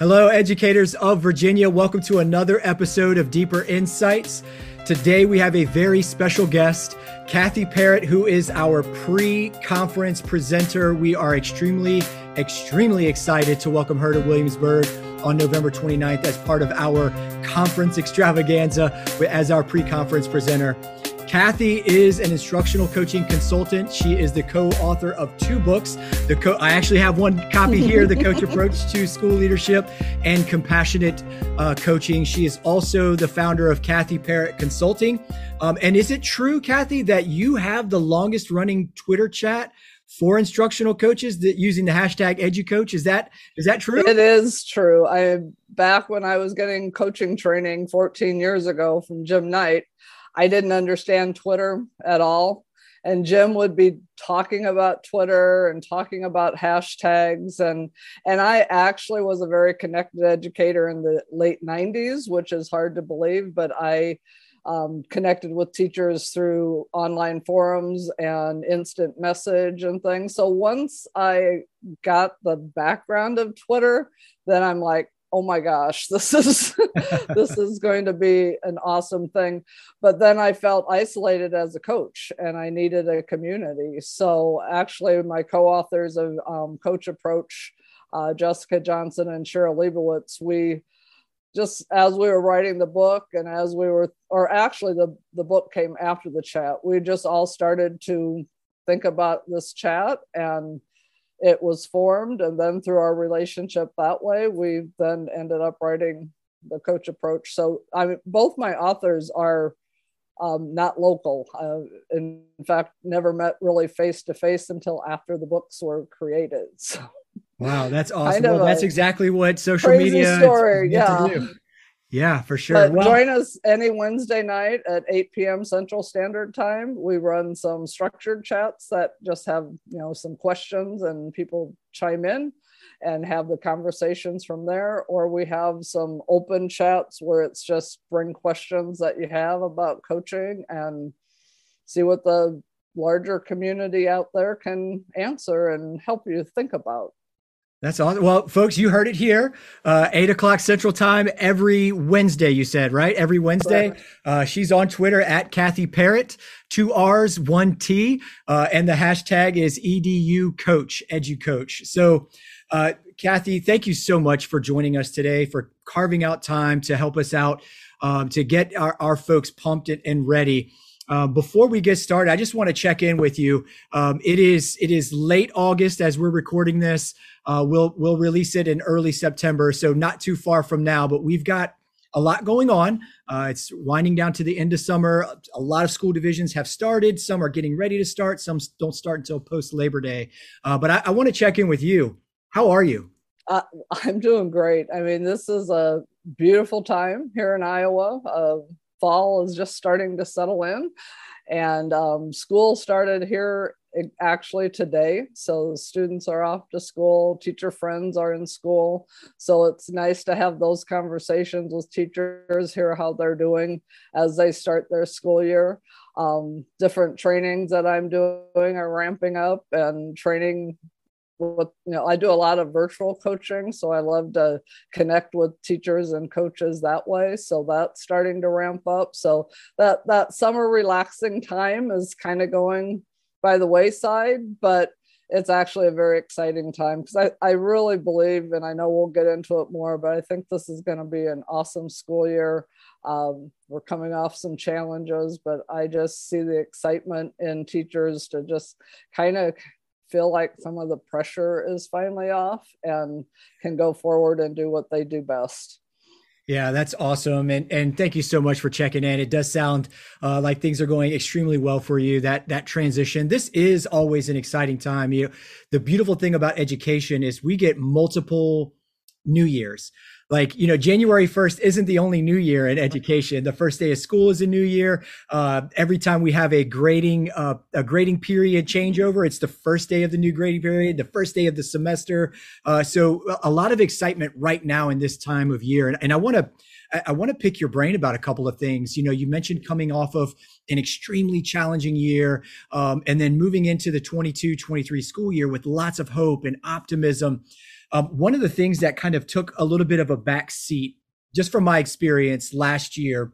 Hello, educators of Virginia. Welcome to another episode of Deeper Insights. Today we have a very special guest, Kathy Perret, who is our pre conference presenter. We are extremely, extremely excited to welcome her to Williamsburg on November 29th as part of our conference extravaganza as our pre conference presenter. Kathy is an instructional coaching consultant. She is the co-author of two books. The co- I actually have one copy here, The Coach Approach to School Leadership and Compassionate uh, Coaching. She is also the founder of Kathy Perret Consulting. Um, and is it true, Kathy, that you have the longest running Twitter chat for instructional coaches that using the hashtag educoach is that is that true it is true i back when i was getting coaching training 14 years ago from jim knight I didn't understand Twitter at all. And Jim would be talking about Twitter and talking about hashtags. And, and I actually was a very connected educator in the late 90s, which is hard to believe, but I um, connected with teachers through online forums and instant message and things. So once I got the background of Twitter, then I'm like, oh my gosh this is this is going to be an awesome thing. But then i felt isolated as a coach and i needed a community. So actually my co-authors of um, coach approach uh, jessica johnson and shira leibowitz we just as we were writing the book and as we were or actually the, the book came after the chat we just all started to think about this chat and it was formed and then through our relationship that way we then ended up writing the coach approach. So i mean both my authors are um, not local. Uh, in fact never met really face to face until after the books were created. So wow that's awesome. Well, that's exactly what social media story yeah yeah, for sure. Well, join us any Wednesday night at 8 p.m. Central Standard Time. We run some structured chats that just have, you know, some questions and people chime in and have the conversations from there. Or we have some open chats where it's just bring questions that you have about coaching and see what the larger community out there can answer and help you think about. That's awesome. Well, folks, you heard it here. Uh, eight o'clock Central Time every Wednesday. You said right every Wednesday. Uh, she's on Twitter at Kathy Perret, two R's, one T, uh, and the hashtag is edu coach, edu coach. So, uh, Kathy, thank you so much for joining us today, for carving out time to help us out, um, to get our, our folks pumped and ready. Uh, before we get started, I just want to check in with you. Um, it is it is late August as we're recording this. Uh, we'll we'll release it in early September, so not too far from now. But we've got a lot going on. Uh, it's winding down to the end of summer. A lot of school divisions have started. Some are getting ready to start. Some don't start until post Labor Day. Uh, but I, I want to check in with you. How are you? Uh, I'm doing great. I mean, this is a beautiful time here in Iowa. Uh, fall is just starting to settle in, and um, school started here actually today. So students are off to school, teacher friends are in school. So it's nice to have those conversations with teachers, hear how they're doing as they start their school year. Um, different trainings that I'm doing are ramping up and training with you know i do a lot of virtual coaching so i love to connect with teachers and coaches that way so that's starting to ramp up so that that summer relaxing time is kind of going by the wayside, but it's actually a very exciting time because I, I really believe, and I know we'll get into it more, but I think this is going to be an awesome school year. Um, we're coming off some challenges, but I just see the excitement in teachers to just kind of feel like some of the pressure is finally off and can go forward and do what they do best. Yeah, that's awesome, and and thank you so much for checking in. It does sound uh, like things are going extremely well for you. That that transition. This is always an exciting time. You, know, the beautiful thing about education is we get multiple New Years like you know january 1st isn't the only new year in education. The first day of school is a new year. Uh, every time we have a grading uh, a grading period changeover it's the first day of the new grading period the first day of the semester. Uh, so a lot of excitement right now in this time of year. And, and i want to I want to pick your brain about a couple of things. You know, you mentioned coming off of an extremely challenging year um, and then moving into the 22 23 school year with lots of hope and optimism. Um, one of the things that kind of took a little bit of a back seat, just from my experience last year,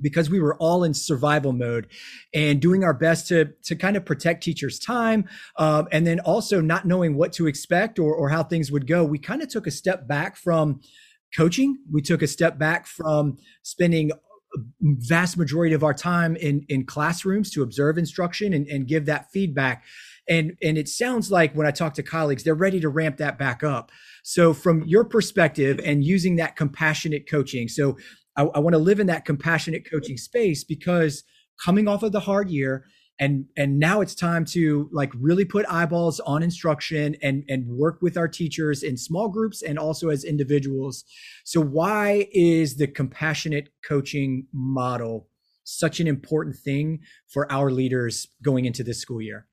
because we were all in survival mode and doing our best to to kind of protect teachers' time, um, and then also not knowing what to expect or or how things would go. We kind of took a step back from coaching. We took a step back from spending vast majority of our time in in classrooms to observe instruction and, and give that feedback. And and it sounds like when i talk to colleagues they're ready to ramp that back up. So from your perspective and using that compassionate coaching so i, I want to live in that compassionate coaching space because coming off of the hard year and and now it's time to like really put eyeballs on instruction and and work with our teachers in small groups and also as individuals so why is the compassionate coaching model such an important thing for our leaders going into this school year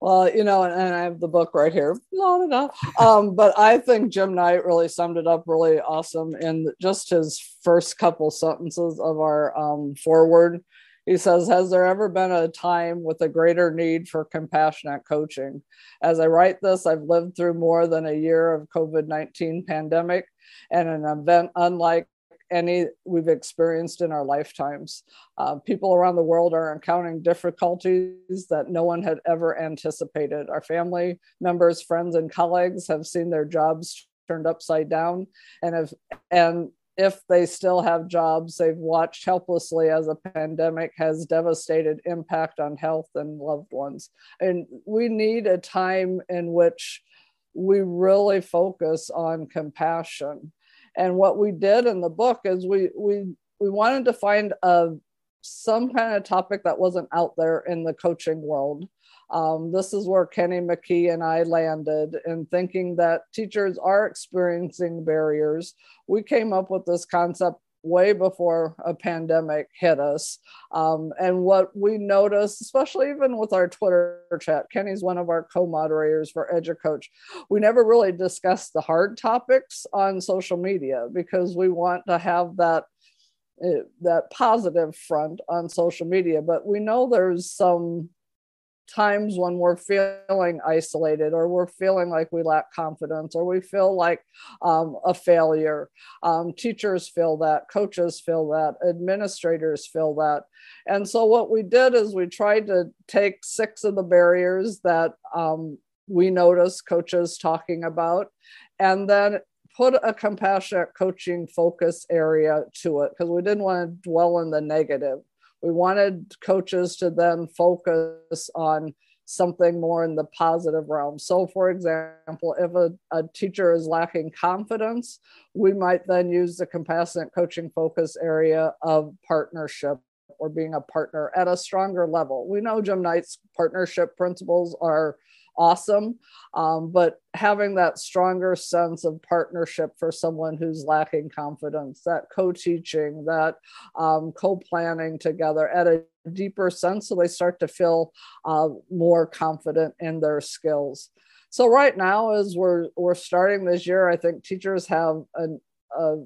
well, you know, and, and, I have the book right here. Not enough. Um, but I think Jim Knight really summed it up really awesome in just his first couple sentences of our um, foreword. He says, Has there ever been a time with a greater need for compassionate coaching? As I write this, I've lived through more than a year of COVID 19 pandemic and an event unlike any we've experienced in our lifetimes. Uh, people around the world are encountering difficulties that no one had ever anticipated. Our family members, friends, and colleagues have seen their jobs turned upside down and have and if they still have jobs, they've watched helplessly as a pandemic has devastated impact on health and loved ones. And we need a time in which we really focus on compassion. And what we did in the book is we we we wanted to find a some kind of topic that wasn't out there in the coaching world um, this is where Kenny McKee and I landed in thinking that teachers are experiencing barriers. We came up with this concept way before a pandemic hit us. Um, and what we noticed, especially even with our Twitter chat, Kenny's one of our co moderators for EduCoach. We never really discussed the hard topics on social media because we want to have that. Uh, that positive front on social media, but we know there's some times when we're feeling isolated or we're feeling like we lack confidence or we feel like um, a failure. Um, teachers feel that, coaches feel that, administrators feel that. And so, what we did is we tried to take six of the barriers that um, we noticed coaches talking about and then put a compassionate coaching focus area to it because we didn't want to dwell in the negative we wanted coaches to then focus on something more in the positive realm. So, for example, if a, a teacher is lacking confidence, we might then use the compassionate coaching focus area of partnership or being a partner at a stronger level. We know Jim Knight's partnership principles are awesome. Um, but having that stronger sense of partnership for someone who's lacking confidence, that co teaching, that um, co planning together at a deeper sense, so they start to feel uh, more confident in their skills. So right now, as we're we're starting this year, I think teachers have an, a,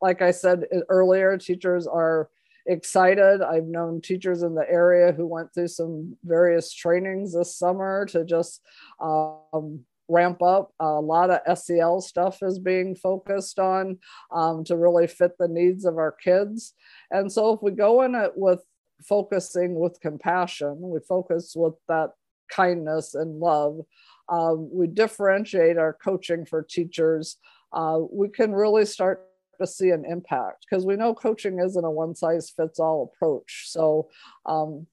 like I said earlier, teachers are excited. I've known teachers in the area who went through some various trainings this summer to just um, ramp up. A lot of SEL stuff is being focused on um, to really fit the needs of our kids. And so if we go in it with focusing with compassion, we focus with that kindness and love. Um, we differentiate our coaching for teachers. Uh, we can really start to see an impact because we know coaching isn't a one size fits all approach. So, um,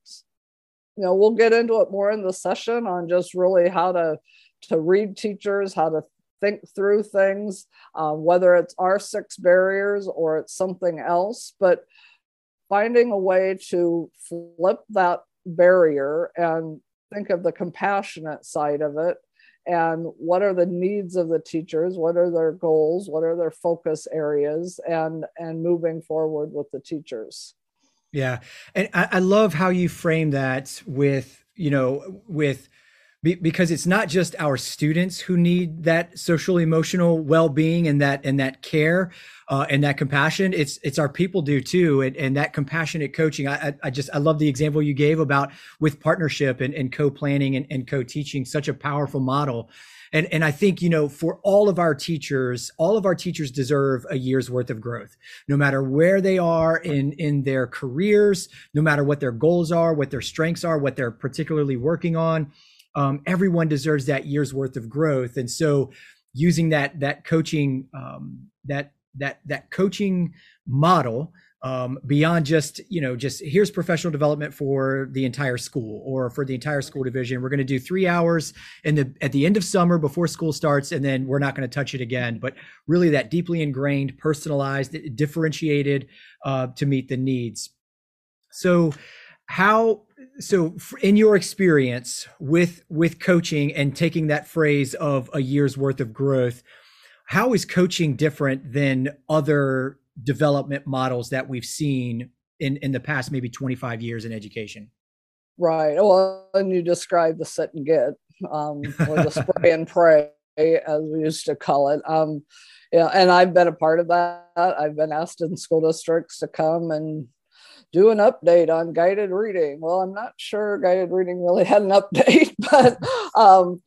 you know, we'll get into it more in the session on just really how to to read teachers, how to think through things, uh, whether it's our six barriers or it's something else, but finding a way to flip that barrier and think of the compassionate side of it and what are the needs of the teachers? What are their goals? What are their focus areas? And and moving forward with the teachers. Yeah. And i, I love how you frame that with you know with because it's not just our students who need that social emotional well-being and that and that care uh, and that compassion. It's it's our people do too and, and that compassionate coaching. I, I just i love the example you gave about with partnership and, and co-planning and, and co-teaching such a powerful model. And, and I think, you know, for all of our teachers, all of our teachers deserve a year's worth of growth, no matter where they are in, in their careers, no matter what their goals are, what their strengths are, what they're particularly working on. Um, everyone deserves that year's worth of growth. And so using that, that coaching, um, that, that, that coaching model, um, beyond just you know just here's professional development for the entire school or for the entire school division. We're going to do three hours in the at the end of summer before school starts and then we're not going to touch it again. But really that deeply ingrained personalized differentiated uh, to meet the needs. So how so in your experience with with coaching and taking that phrase of a year's worth of growth how is coaching different than other development models that we've seen in in the past maybe 25 years in education? Right. Well and you describe the sit and get um, or the spray and pray as we used to call it um, yeah and i've been a part of that. I've been asked in school districts to come and do an update on guided reading well i'm not sure guided reading really had an update but um,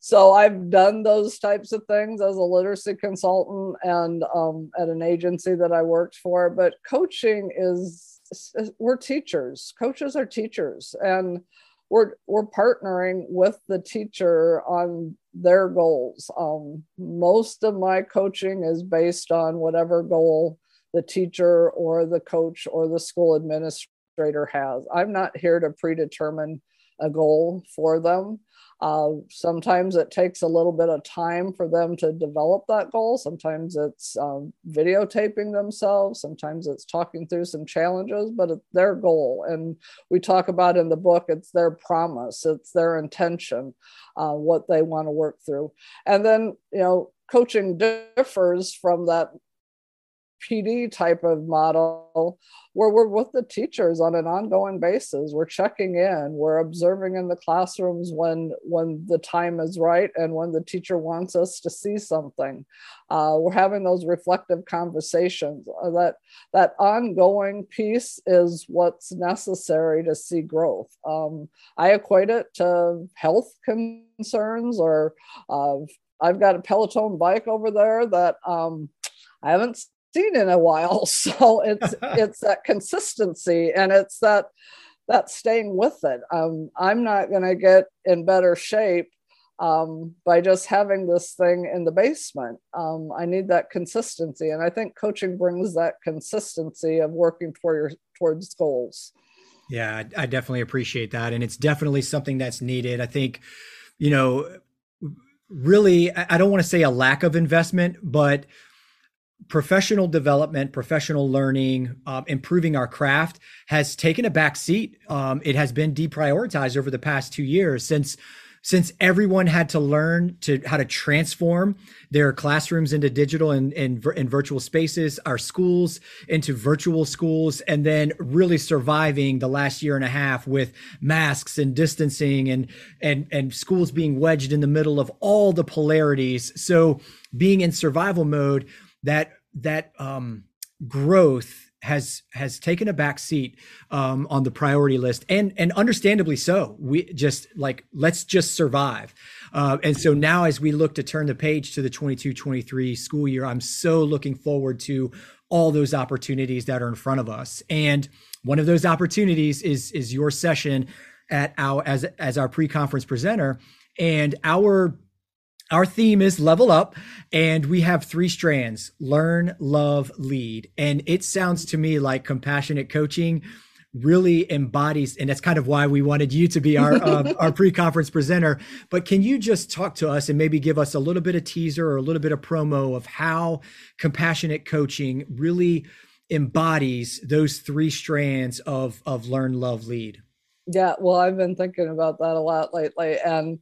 so I've done those types of things as a literacy consultant and um, at an agency that I worked for. But coaching is we're teachers. Coaches are teachers, and we're we're partnering with the teacher on their goals. Um, most of my coaching is based on whatever goal the teacher or the coach or the school administrator has. I'm not here to predetermine a goal for them. Uh, sometimes it takes a little bit of time for them to develop that goal. Sometimes it's um, videotaping themselves. Sometimes it's talking through some challenges, but it's their goal. And we talk about in the book, it's their promise, it's their intention, uh, what they want to work through. And then, you know, coaching differs from that PD type of model where we're with the teachers on an ongoing basis. We're checking in, we're observing in the classrooms when when the time is right and when the teacher wants us to see something. Uh, we're having those reflective conversations. Uh, that that ongoing piece is what's necessary to see growth. Um, I equate it to health concerns or uh, I've got a Peloton bike over there that um, I haven't seen in a while. So it's it's that consistency and it's that that staying with it. Um, I'm not going to get in better shape um, by just having this thing in the basement. Um, I need that consistency, and I think coaching brings that consistency of working toward your, towards goals. Yeah, I definitely appreciate that, and it's definitely something that's needed. I think, you know, really, I don't want to say a lack of investment, but professional development, professional learning, um, improving our craft has taken a back seat. Um, it has been deprioritized over the past two years since since everyone had to learn to how to transform their classrooms into digital and, and, and virtual spaces, our schools into virtual schools, and then really surviving the last year and a half with masks and distancing and and and schools being wedged in the middle of all the polarities. So being in survival mode that that um, growth has has taken a back seat um, on the priority list. And and understandably so. We just like let's just survive. Uh, and so now as we look to turn the page to the 22-23 school year i'm so looking forward to all those opportunities that are in front of us. And one of those opportunities is is your session at our as as our pre-conference presenter. And our our theme is level up, and we have three strands learn, love, lead. And it sounds to me like compassionate coaching really embodies and that's kind of why we wanted you to be our um, our pre-conference presenter but can you just talk to us and maybe give us a little bit of teaser or a little bit of promo of how compassionate coaching really embodies those three strands of of learn love lead yeah well i've been thinking about that a lot lately and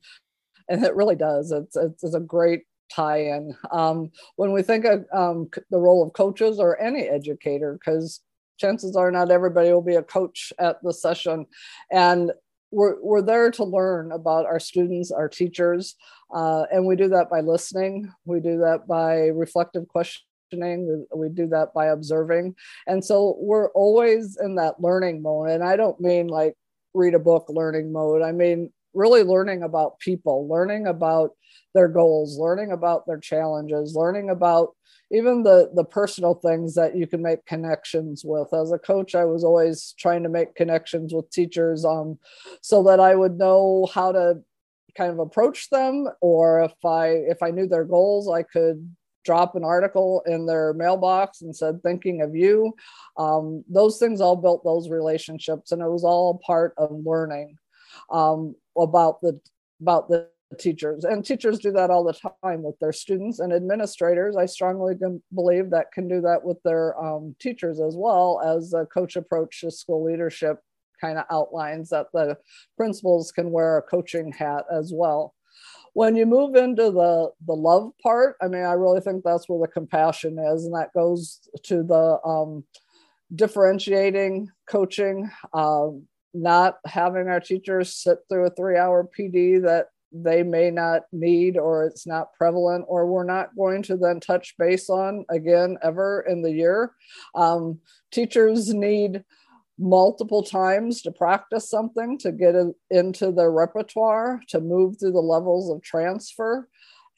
and it really does. It's it's, it's a great tie-in. Um, when we think of um, the role of coaches or any educator, because chances are not everybody will be a coach at the session, and we're, we're there to learn about our students, our teachers, uh, and we do that by listening. We do that by reflective questioning. We do that by observing. And so we're always in that learning mode. And I don't mean like read a book learning mode. I mean really learning about people, learning about their goals, learning about their challenges, learning about even the the personal things that you can make connections with. As a coach, I was always trying to make connections with teachers um, so that I would know how to kind of approach them or if I if I knew their goals, I could drop an article in their mailbox and said thinking of you um, those things all built those relationships and it was all part of learning um, about the about the teachers. And teachers do that all the time with their students and administrators. I strongly believe that can do that with their um, teachers as well as a coach approach to school leadership kind of outlines that the principals can wear a coaching hat as well. When you move into the the love part i mean i really think that's where the compassion is and that goes to the um, differentiating coaching um, not having our teachers sit through a three hour pd that they may not need or it's not prevalent or we're not going to then touch base on again ever in the year. Um, teachers need multiple times to practice something to get it into their repertoire to move through the levels of transfer.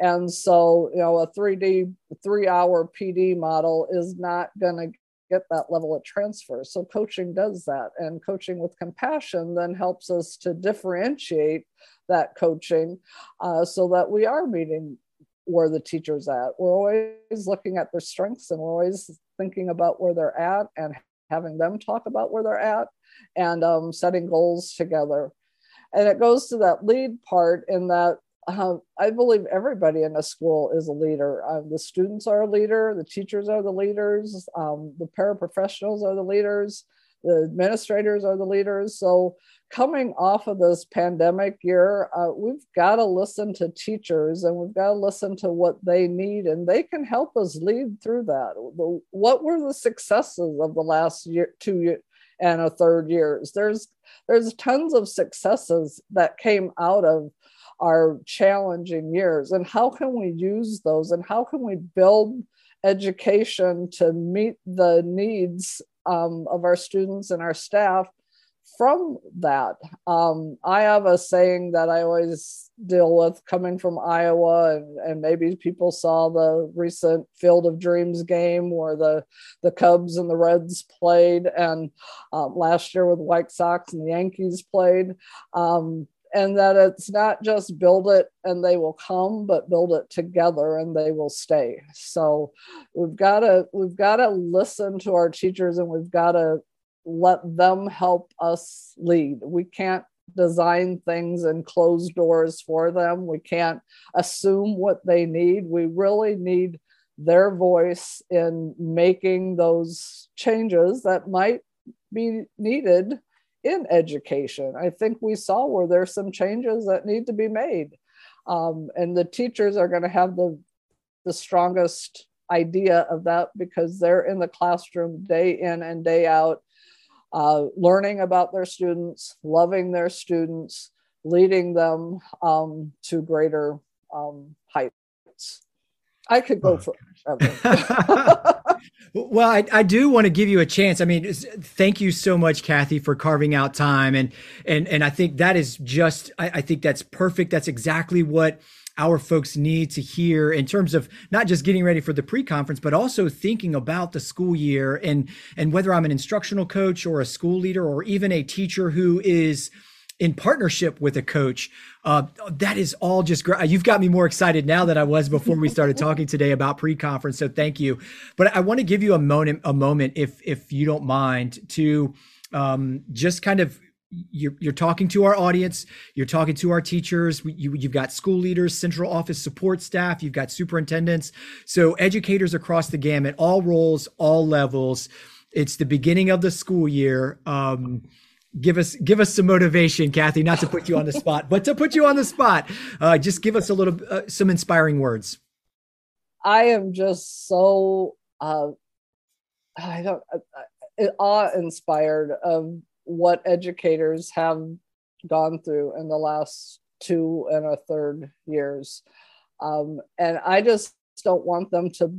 And so you know a 3d three hour pd model is not going to get that level of transfer so coaching does that and coaching with compassion then helps us to differentiate that coaching uh, so that we are meeting where the teacher's at we're always looking at their strengths and we're always thinking about where they're at and having them talk about where they're at and um, setting goals together. And it goes to that lead part in that uh, I believe everybody in a school is a leader. Uh, the students are a leader, the teachers are the leaders, um, the paraprofessionals are the leaders, the administrators are the leaders. So, coming off of this pandemic year, uh, we've got to listen to teachers and we've got to listen to what they need, and they can help us lead through that. What were the successes of the last year, two years? and a third years there's there's tons of successes that came out of our challenging years and how can we use those and how can we build education to meet the needs um, of our students and our staff from that. Um, I have a saying that I always deal with coming from Iowa, and, and maybe people saw the recent Field of Dreams game where the, the Cubs and the Reds played, and um, last year with White Sox and the Yankees played. Um, and that it's not just build it and they will come but build it together and they will stay so we've got to we've got to listen to our teachers and we've got to let them help us lead. We can't design things and close doors for them. We can't assume what they need. We really need their voice in making those changes that might be needed in education. I think we saw where there's some changes that need to be made. Um, and the teachers are going to have the, the strongest idea of that because they're in the classroom day in and day out uh, learning about their students, loving their students, leading them um, to greater um, heights. I could go oh, forever. well, I, I do want to give you a chance. I mean, thank you so much, Kathy, for carving out time, and and and I think that is just. I, I think that's perfect. That's exactly what our folks need to hear in terms of not just getting ready for the pre-conference but also thinking about the school year and and whether I'm an instructional coach or a school leader or even a teacher who is in partnership with a coach. Uh, that is all just great. You've got me more excited now than I was before we started talking today about pre-conference. So thank you. But I want to give you a moment, a moment, if if you don't mind, to um, just kind of you're, you're talking to our audience you're talking to our teachers you, you've got school leaders central office support staff you've got superintendents so educators across the gamut all roles all levels it's the beginning of the school year um, give us give us some motivation kathy not to put you on the spot but to put you on the spot uh, just give us a little uh, some inspiring words i am just so uh, i don't uh, uh, awe inspired of what educators have gone through in the last two and a third years. Um, and I just don't want them to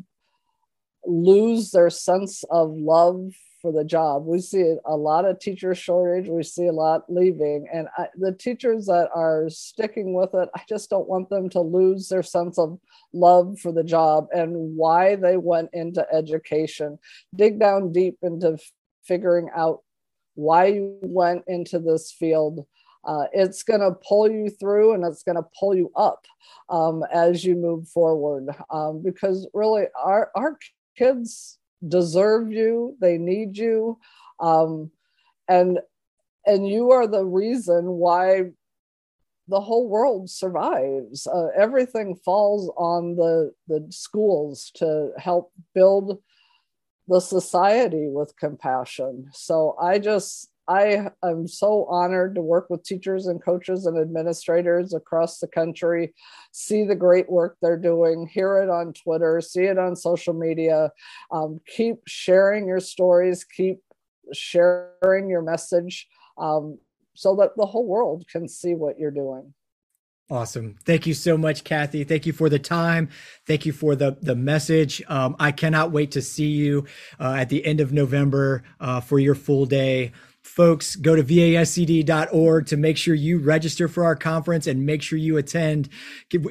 lose their sense of love for the job. We see a lot of teacher shortage. We see a lot leaving, and I, the teachers that are sticking with it, I just don't want them to lose their sense of love for the job and why they went into education. Dig down deep into figuring out why you went into this field. Uh, it's going to pull you through and it's going to pull you up um, as you move forward um, because really our, our kids deserve you they need you um, and and you are the reason why the whole world survives. Uh, everything falls on the the schools to help build the society with compassion. So i just I am so honored to work with teachers and coaches and administrators across the country, see the great work they're doing, hear it on Twitter, see it on social media. Um, keep sharing your stories, keep sharing your message um, so that the whole world can see what you're doing. Awesome. Thank you so much, Kathy. Thank you for the time. Thank you for the the message. Um, I cannot wait to see you uh, at the end of November uh, for your full day folks go to vascd.org to make sure you register for our conference and make sure you attend.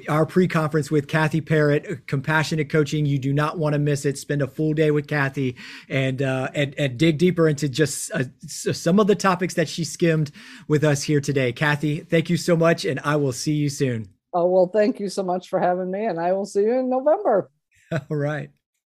Our pre-conference with kathy perret compassionate coaching. You do not want to miss it. Spend a full day with kathy and uh, and, and dig deeper into just uh, some of the topics that she skimmed with us here today. Kathy thank you so much and i will see you soon. Oh well thank you so much for having me and i will see you in november. All right